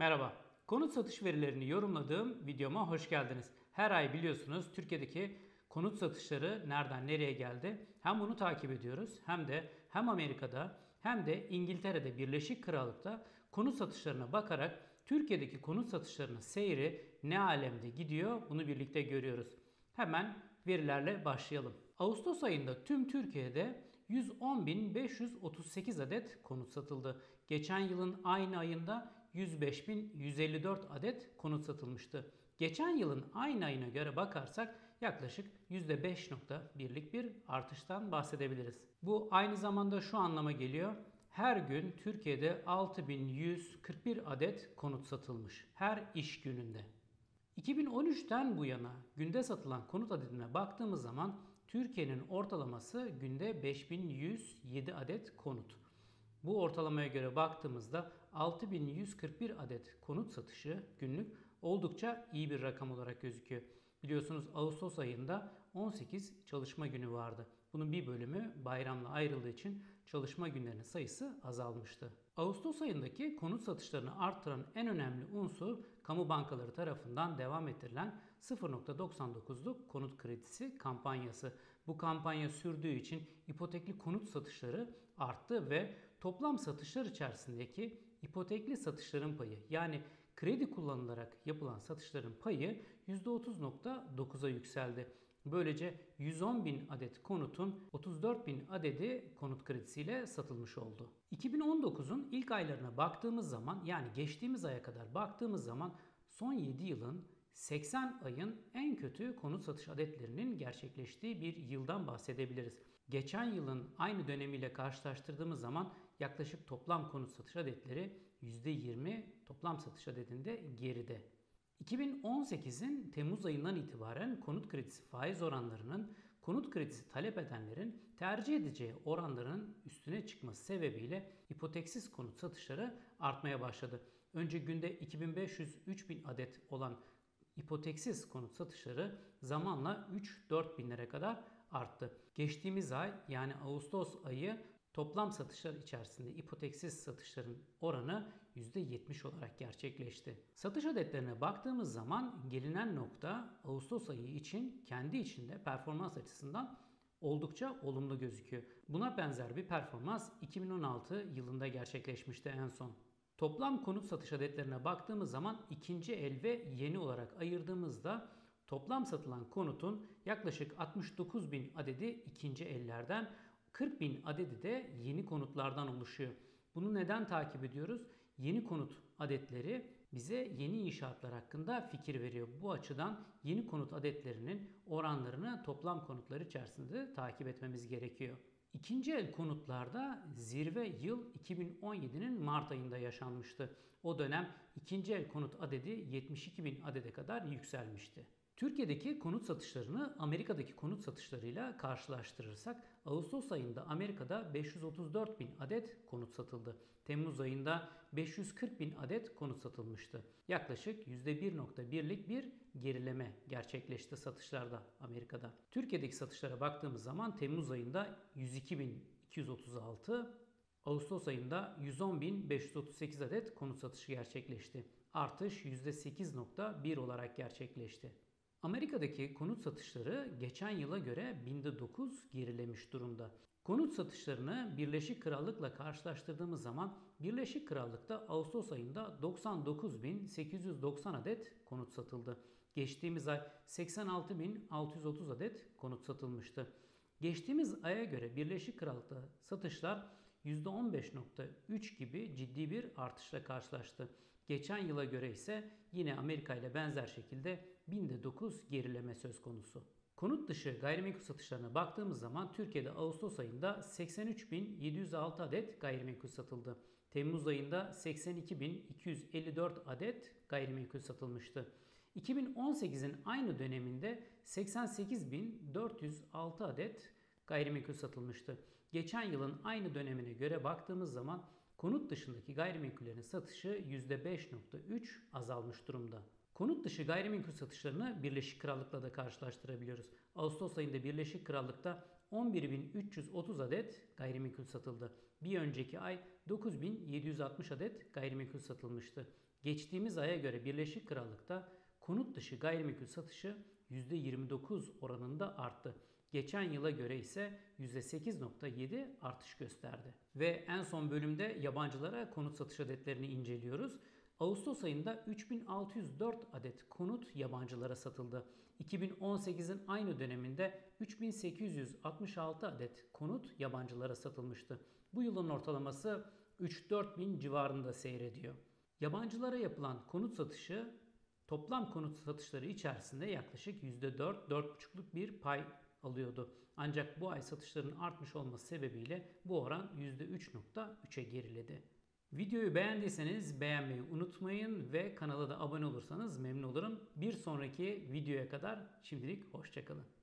Merhaba. Konut satış verilerini yorumladığım videoma hoş geldiniz. Her ay biliyorsunuz Türkiye'deki konut satışları nereden nereye geldi? Hem bunu takip ediyoruz hem de hem Amerika'da hem de İngiltere'de Birleşik Krallık'ta konut satışlarına bakarak Türkiye'deki konut satışlarının seyri ne alemde gidiyor bunu birlikte görüyoruz. Hemen verilerle başlayalım. Ağustos ayında tüm Türkiye'de 110.538 adet konut satıldı. Geçen yılın aynı ayında 105.154 adet konut satılmıştı. Geçen yılın aynı ayına göre bakarsak yaklaşık %5.1'lik bir artıştan bahsedebiliriz. Bu aynı zamanda şu anlama geliyor. Her gün Türkiye'de 6141 adet konut satılmış. Her iş gününde. 2013'ten bu yana günde satılan konut adedine baktığımız zaman Türkiye'nin ortalaması günde 5107 adet konut. Bu ortalamaya göre baktığımızda 6141 adet konut satışı günlük oldukça iyi bir rakam olarak gözüküyor. Biliyorsunuz Ağustos ayında 18 çalışma günü vardı. Bunun bir bölümü bayramla ayrıldığı için çalışma günlerinin sayısı azalmıştı. Ağustos ayındaki konut satışlarını arttıran en önemli unsur kamu bankaları tarafından devam ettirilen 0.99'luk konut kredisi kampanyası. Bu kampanya sürdüğü için ipotekli konut satışları arttı ve toplam satışlar içerisindeki ipotekli satışların payı yani kredi kullanılarak yapılan satışların payı %30.9'a yükseldi. Böylece 110 bin adet konutun 34 bin adedi konut kredisiyle satılmış oldu. 2019'un ilk aylarına baktığımız zaman yani geçtiğimiz aya kadar baktığımız zaman son 7 yılın 80 ayın en kötü konut satış adetlerinin gerçekleştiği bir yıldan bahsedebiliriz. Geçen yılın aynı dönemiyle karşılaştırdığımız zaman yaklaşık toplam konut satış adetleri %20 toplam satış adedinde geride. 2018'in Temmuz ayından itibaren konut kredisi faiz oranlarının konut kredisi talep edenlerin tercih edeceği oranların üstüne çıkması sebebiyle ipoteksiz konut satışları artmaya başladı. Önce günde 2500-3000 adet olan ipoteksiz konut satışları zamanla 3-4 binlere kadar arttı. Geçtiğimiz ay yani Ağustos ayı Toplam satışlar içerisinde ipoteksiz satışların oranı %70 olarak gerçekleşti. Satış adetlerine baktığımız zaman gelinen nokta Ağustos ayı için kendi içinde performans açısından oldukça olumlu gözüküyor. Buna benzer bir performans 2016 yılında gerçekleşmişti en son. Toplam konut satış adetlerine baktığımız zaman ikinci el ve yeni olarak ayırdığımızda toplam satılan konutun yaklaşık 69 bin adedi ikinci ellerden 40 bin adedi de yeni konutlardan oluşuyor. Bunu neden takip ediyoruz? Yeni konut adetleri bize yeni inşaatlar hakkında fikir veriyor. Bu açıdan yeni konut adetlerinin oranlarını toplam konutlar içerisinde takip etmemiz gerekiyor. İkinci el konutlarda zirve yıl 2017'nin Mart ayında yaşanmıştı. O dönem ikinci el konut adedi 72 bin adede kadar yükselmişti. Türkiye'deki konut satışlarını Amerika'daki konut satışlarıyla karşılaştırırsak Ağustos ayında Amerika'da 534 bin adet konut satıldı. Temmuz ayında 540 bin adet konut satılmıştı. Yaklaşık %1.1'lik bir gerileme gerçekleşti satışlarda Amerika'da. Türkiye'deki satışlara baktığımız zaman Temmuz ayında 102 bin 236, Ağustos ayında 110.538 adet konut satışı gerçekleşti. Artış %8.1 olarak gerçekleşti. Amerika'daki konut satışları geçen yıla göre binde 9 gerilemiş durumda. Konut satışlarını Birleşik Krallık'la karşılaştırdığımız zaman Birleşik Krallık'ta Ağustos ayında 99.890 adet konut satıldı. Geçtiğimiz ay 86.630 adet konut satılmıştı. Geçtiğimiz aya göre Birleşik Krallık'ta satışlar %15.3 gibi ciddi bir artışla karşılaştı. Geçen yıla göre ise yine Amerika ile benzer şekilde binde 9 gerileme söz konusu. Konut dışı gayrimenkul satışlarına baktığımız zaman Türkiye'de Ağustos ayında 83.706 adet gayrimenkul satıldı. Temmuz ayında 82.254 adet gayrimenkul satılmıştı. 2018'in aynı döneminde 88.406 adet gayrimenkul satılmıştı. Geçen yılın aynı dönemine göre baktığımız zaman konut dışındaki gayrimenkullerin satışı %5.3 azalmış durumda. Konut dışı gayrimenkul satışlarını Birleşik Krallık'la da karşılaştırabiliyoruz. Ağustos ayında Birleşik Krallık'ta 11.330 adet gayrimenkul satıldı. Bir önceki ay 9.760 adet gayrimenkul satılmıştı. Geçtiğimiz aya göre Birleşik Krallık'ta konut dışı gayrimenkul satışı %29 oranında arttı. Geçen yıla göre ise %8.7 artış gösterdi. Ve en son bölümde yabancılara konut satış adetlerini inceliyoruz. Ağustos ayında 3604 adet konut yabancılara satıldı. 2018'in aynı döneminde 3866 adet konut yabancılara satılmıştı. Bu yılın ortalaması 3-4 bin civarında seyrediyor. Yabancılara yapılan konut satışı toplam konut satışları içerisinde yaklaşık %4-4,5'luk bir pay alıyordu. Ancak bu ay satışların artmış olması sebebiyle bu oran %3.3'e geriledi. Videoyu beğendiyseniz beğenmeyi unutmayın ve kanala da abone olursanız memnun olurum. Bir sonraki videoya kadar şimdilik hoşçakalın.